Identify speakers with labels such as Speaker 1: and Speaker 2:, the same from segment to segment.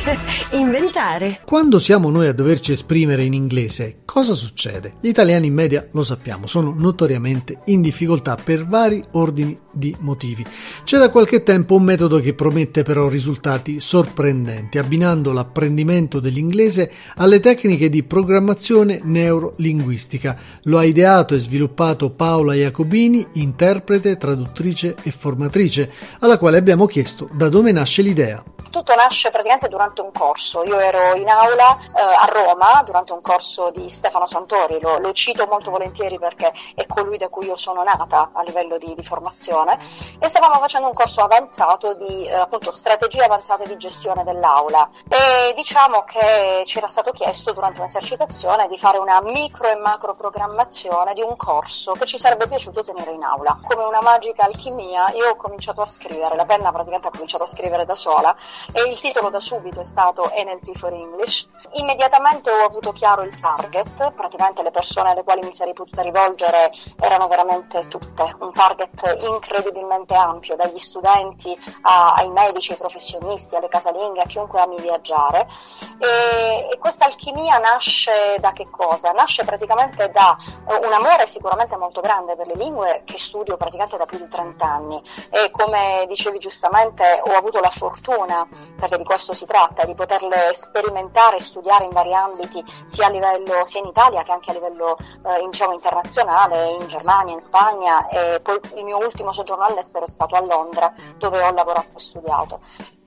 Speaker 1: inventare.
Speaker 2: Quando siamo noi a doverci esprimere in inglese, cosa succede? Gli italiani in media, lo sappiamo, sono notoriamente in difficoltà per vari ordini di motivi. C'è da qualche tempo un metodo che promette però risultati sorprendenti, abbinando l'apprendimento dell'inglese alle tecniche di programmazione neurolinguistica. Lo ha ideato e sviluppato Paola Jacobini, interprete, traduttrice e formatrice, alla quale abbiamo chiesto da dove nasce l'idea.
Speaker 3: Tutto nasce praticamente durante un corso. Io ero in aula eh, a Roma durante un corso di Stefano Santori, lo, lo, cito molto volentieri perché è colui da cui io sono nata a livello di, di formazione e stavamo facendo un corso avanzato di eh, appunto strategie avanzate di gestione dell'aula e diciamo che ci era stato chiesto durante un'esercitazione di fare una micro e macro programmazione di un corso che ci sarebbe piaciuto tenere in aula. Come una magica alchimia io ho cominciato a scrivere, la penna praticamente ha cominciato a scrivere da sola e il titolo da subito è stato NLP for English. Immediatamente ho avuto chiaro il target, praticamente le persone alle quali mi sarei potuta rivolgere erano veramente tutte, un target incredibilmente ampio, dagli studenti a, ai medici, ai professionisti, alle casalinghe, a chiunque ami viaggiare. E, e questa alchimia nasce da che cosa? Nasce praticamente da un amore sicuramente molto grande per le lingue che studio praticamente da più di 30 anni e come dicevi giustamente ho avuto la fortuna perché di questo si tratta, di poterle sperimentare e studiare in vari ambiti, sia a livello sia in Italia che anche a livello eh, diciamo, internazionale, in Germania, in Spagna e poi il mio ultimo soggiorno all'estero è stato a Londra dove ho lavorato e studiato.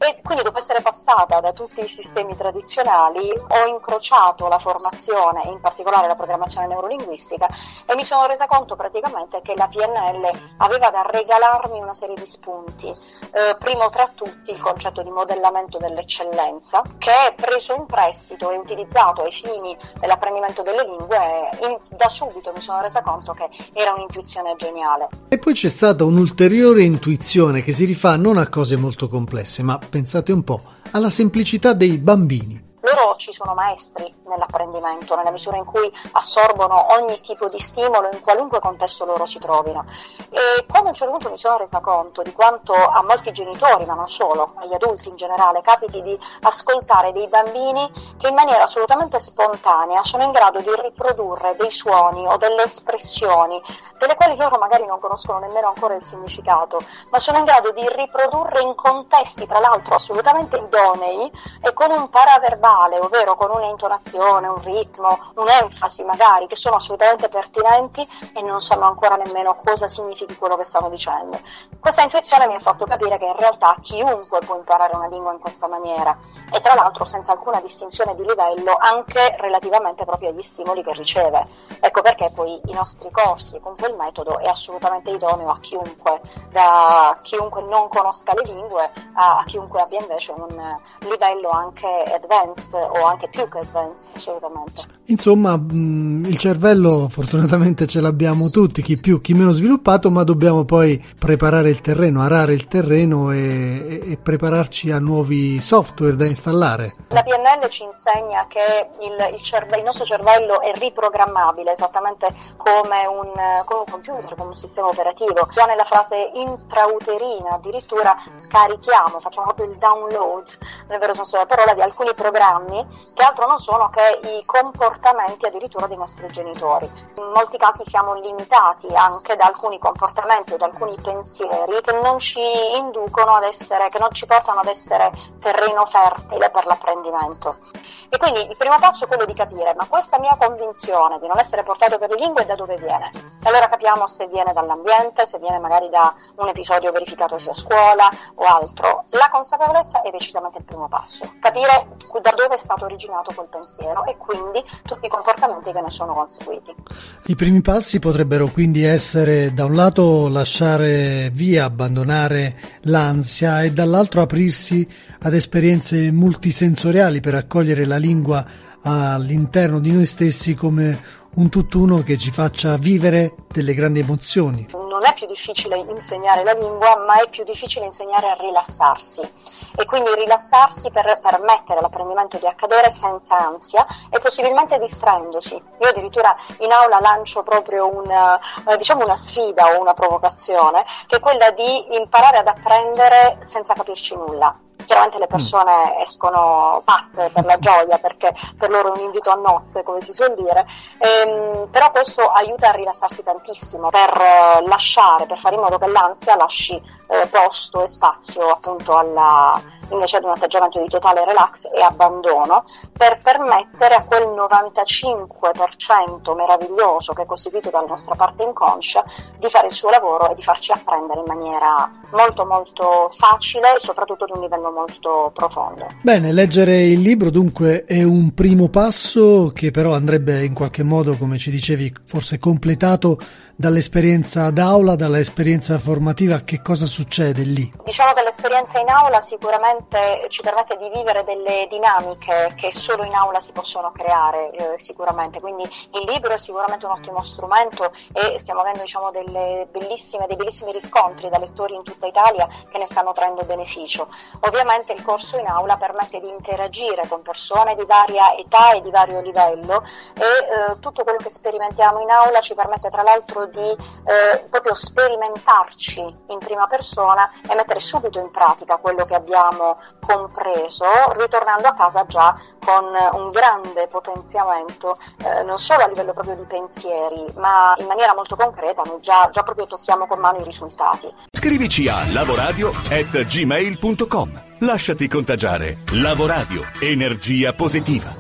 Speaker 3: E quindi dopo essere passata da tutti i sistemi tradizionali ho incrociato la formazione, in particolare la programmazione neurolinguistica, e mi sono resa conto praticamente che la PNL aveva da regalarmi una serie di spunti. Eh, primo tra tutti il concetto di modellamento dell'eccellenza, che è preso in prestito e utilizzato ai fini dell'apprendimento delle lingue, in, da subito mi sono resa conto che era un'intuizione geniale.
Speaker 2: E poi c'è stata un'ulteriore intuizione che si rifà non a cose molto complesse, ma pensate un po', alla semplicità dei bambini.
Speaker 3: Loro ci sono maestri nell'apprendimento, nella misura in cui assorbono ogni tipo di stimolo in qualunque contesto loro si trovino. E quando a un certo punto mi sono resa conto di quanto a molti genitori, ma non solo, agli adulti in generale, capiti di ascoltare dei bambini che in maniera assolutamente spontanea sono in grado di riprodurre dei suoni o delle espressioni delle quali loro magari non conoscono nemmeno ancora il significato, ma sono in grado di riprodurre in contesti, tra l'altro assolutamente idonei e con un paraverbale, ovvero con un'intonazione, un ritmo, un'enfasi magari, che sono assolutamente pertinenti e non sanno ancora nemmeno cosa significhi quello che stanno dicendo. Questa intuizione mi ha fatto capire che in realtà chiunque può imparare una lingua in questa maniera e tra l'altro senza alcuna distinzione di livello anche relativamente proprio agli stimoli che riceve. Ecco perché poi i nostri corsi con quel metodo è assolutamente idoneo a chiunque, da chiunque non conosca le lingue a chiunque abbia invece un livello anche advanced o anche più che advanced assolutamente.
Speaker 2: Insomma, mh, il cervello fortunatamente ce l'abbiamo tutti, chi più, chi meno sviluppato, ma dobbiamo poi preparare il terreno, arare il terreno e, e, e prepararci a nuovi software da installare.
Speaker 3: La PNL ci insegna che il, il, cerve- il nostro cervello è riprogrammabile esattamente come un, come un computer, come un sistema operativo. Già nella frase intrauterina addirittura scarichiamo, facciamo proprio il download, nel vero senso della parola, di alcuni programmi che altro non sono che i comportamenti addirittura dei nostri genitori. In molti casi siamo limitati anche da alcuni comportamenti da alcuni pensieri che non ci inducono ad essere, che non ci portano ad essere terreno fertile per l'apprendimento. E quindi il primo passo è quello di capire, ma questa mia convinzione di non essere portato per le lingue da dove viene? E allora capiamo se viene dall'ambiente, se viene magari da un episodio verificatosi a scuola o altro. La consapevolezza è decisamente il primo passo, capire da dove è stato originato quel pensiero e quindi tutti i comportamenti che ne sono conseguiti.
Speaker 2: I primi passi potrebbero quindi essere da un lato lasciare via, abbandonare l'ansia e dall'altro aprirsi ad esperienze multisensoriali per accogliere la lingua all'interno di noi stessi come un tutt'uno che ci faccia vivere delle grandi emozioni.
Speaker 3: Non è più difficile insegnare la lingua, ma è più difficile insegnare a rilassarsi e quindi rilassarsi per permettere l'apprendimento di accadere senza ansia e possibilmente distraendosi. Io addirittura in aula lancio proprio una, eh, diciamo una sfida o una provocazione che è quella di imparare ad apprendere senza capirci nulla chiaramente le persone escono pazze per la gioia perché per loro è un invito a nozze come si suol dire. Ehm, però questo aiuta a rilassarsi tantissimo per eh, lasciare per fare in modo che l'ansia lasci eh, posto e spazio appunto alla, invece ad un atteggiamento di totale relax e abbandono per permettere a quel 95% meraviglioso che è costituito dalla nostra parte inconscia di fare il suo lavoro e di farci apprendere in maniera molto molto facile e soprattutto di un livello molto profondo.
Speaker 2: Bene, leggere il libro dunque è un primo passo che però andrebbe in qualche modo, come ci dicevi, forse completato dall'esperienza d'aula, dall'esperienza formativa, che cosa succede lì?
Speaker 3: Diciamo che l'esperienza in aula sicuramente ci permette di vivere delle dinamiche che solo in aula si possono creare, eh, sicuramente. Quindi il libro è sicuramente un ottimo strumento e stiamo avendo diciamo, dei bellissimi riscontri da lettori in tutta Italia che ne stanno traendo beneficio. Ovviamente il corso in aula permette di interagire con persone di varia età e di vario livello e eh, tutto quello che sperimentiamo in aula ci permette tra l'altro di eh, proprio sperimentarci in prima persona e mettere subito in pratica quello che abbiamo compreso, ritornando a casa già con un grande potenziamento, eh, non solo a livello proprio di pensieri, ma in maniera molto concreta, noi già, già proprio tocchiamo con mano i risultati.
Speaker 4: Scrivici a lavoradio.gmail.com Lasciati contagiare. Lavoradio. Energia positiva.